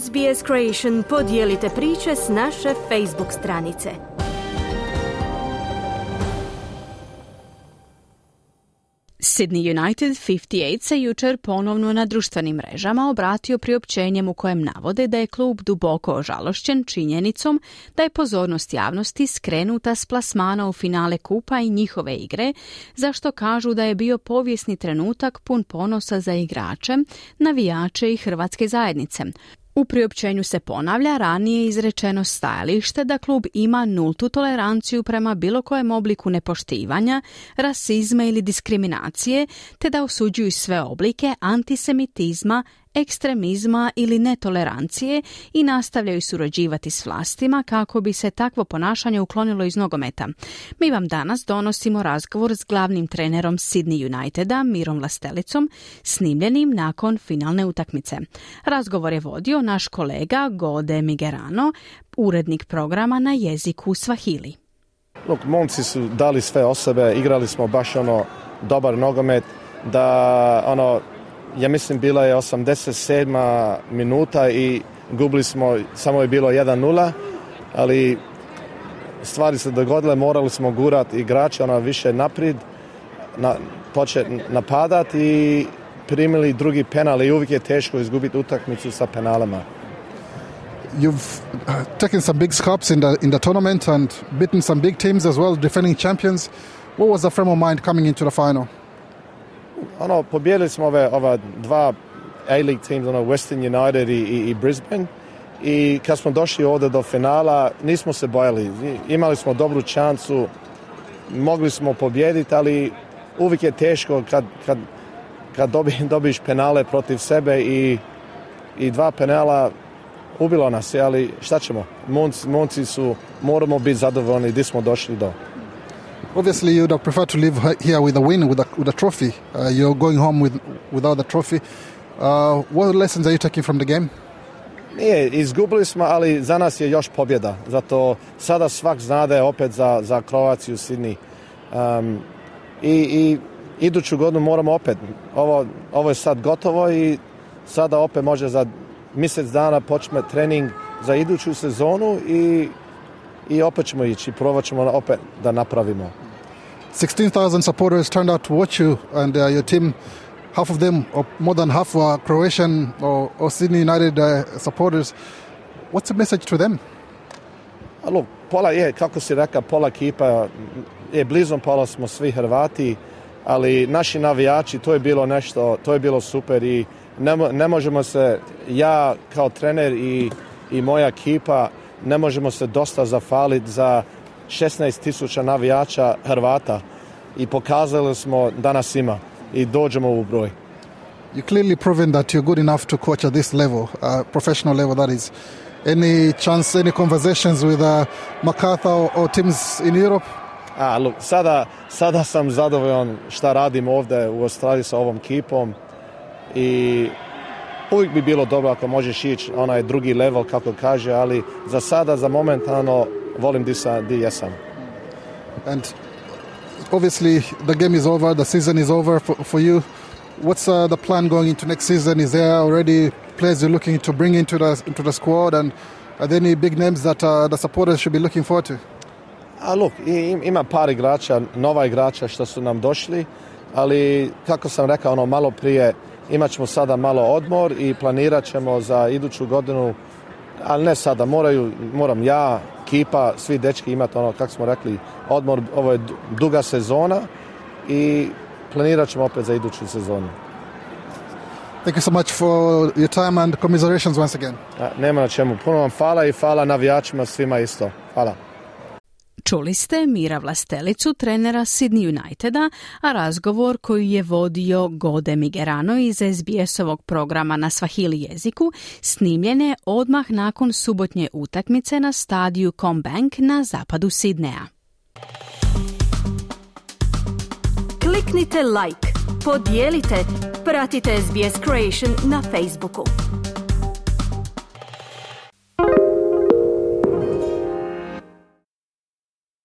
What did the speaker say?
SBS Creation podijelite priče s naše Facebook stranice. Sydney United 58 se jučer ponovno na društvenim mrežama obratio priopćenjem u kojem navode da je klub duboko ožalošćen činjenicom da je pozornost javnosti skrenuta s plasmana u finale kupa i njihove igre, zašto kažu da je bio povijesni trenutak pun ponosa za igrače, navijače i hrvatske zajednice. U priopćenju se ponavlja ranije izrečeno stajalište da klub ima nultu toleranciju prema bilo kojem obliku nepoštivanja, rasizma ili diskriminacije, te da osuđuju sve oblike antisemitizma, ekstremizma ili netolerancije i nastavljaju surađivati s vlastima kako bi se takvo ponašanje uklonilo iz nogometa. Mi vam danas donosimo razgovor s glavnim trenerom Sydney Uniteda, Mirom Vlastelicom, snimljenim nakon finalne utakmice. Razgovor je vodio naš kolega Gode Migerano, urednik programa na jeziku Swahili. Look, momci su dali sve osobe, igrali smo baš ono dobar nogomet, da ono ja mislim bila je 87. minuta i gubili smo, samo je bilo 1-0, ali stvari se dogodile, morali smo gurati igrače ono više naprijed, na, početi napadati i primili drugi penal i uvijek je teško izgubiti utakmicu sa penalama. You've uh, taken some big scalps in the in the tournament and beaten some big teams as well, defending champions. What was the frame of mind coming into the final? Ono, pobjedili smo ove, ova dva A-League teams, ono, Western United i, i, i Brisbane i kad smo došli ovdje do finala nismo se bojali, imali smo dobru šansu, mogli smo pobjediti, ali uvijek je teško kad, kad, kad dobi, dobiš penale protiv sebe i, i dva penala ubilo nas je, ali šta ćemo? Monci, monci su, moramo biti zadovoljni gdje smo došli do. Obviously, you'd have preferred to live here with a win, with a, with a trophy. Uh, you're going home with, without the trophy. Uh, what lessons are you taking from the game? Nije, izgubili smo, ali za nas je još pobjeda. Zato sada svak znade opet za, za Kroaciju, Sidney. Um, i, I iduću godinu moramo opet. Ovo, ovo je sad gotovo i sada opet može za mjesec dana počne trening za iduću sezonu i i opet ćemo ići, provat ćemo opet da napravimo. 16,000 supporters turned out to watch you and uh, your team. Half of them, or more than half, were Croatian or, or Sydney United uh, supporters. What's the message to them? Alo, pola je, kako si reka, pola kipa je blizom pola smo svi Hrvati, ali naši navijači, to je bilo nešto, to je bilo super i ne, ne možemo se, ja kao trener i, i moja ekipa, ne možemo se dosta zafaliti za 16 tisuća navijača Hrvata i pokazali smo da nas ima i dođemo u broj. You clearly proven that you're good enough to coach at this level, uh, professional level that is. Any chance, any conversations with uh, MacArthur or, or teams in Europe? A, look, sada, sada sam zadovoljan šta radim ovdje u Australiji sa ovom kipom i uvijek bi bilo dobro ako možeš ići onaj drugi level kako kaže, ali za sada, za momentalno volim di, sa, di jesam. And obviously the game is over, the season is over for, for you. What's uh, the plan going into next season? Is there already players you're looking to bring into the, into the squad and are there any big names that uh, the supporters should be looking forward to? A look, ima par igrača, nova igrača što su nam došli, ali kako sam rekao ono malo prije, imat ćemo sada malo odmor i planirat ćemo za iduću godinu, ali ne sada, moraju, moram ja, kipa, svi dečki imati ono, kako smo rekli, odmor, ovo je duga sezona i planirat ćemo opet za iduću sezonu. Thank you so much for your time and commiserations once again. nema na čemu. Puno vam hvala i hvala navijačima svima isto. Hvala. Čuli ste Mira Vlastelicu, trenera Sydney Uniteda, a razgovor koji je vodio Gode Migerano iz SBS-ovog programa na Swahili jeziku snimljen je odmah nakon subotnje utakmice na stadiju Combank na zapadu Sidneja. Kliknite like, podijelite, pratite SBS Creation na Facebooku.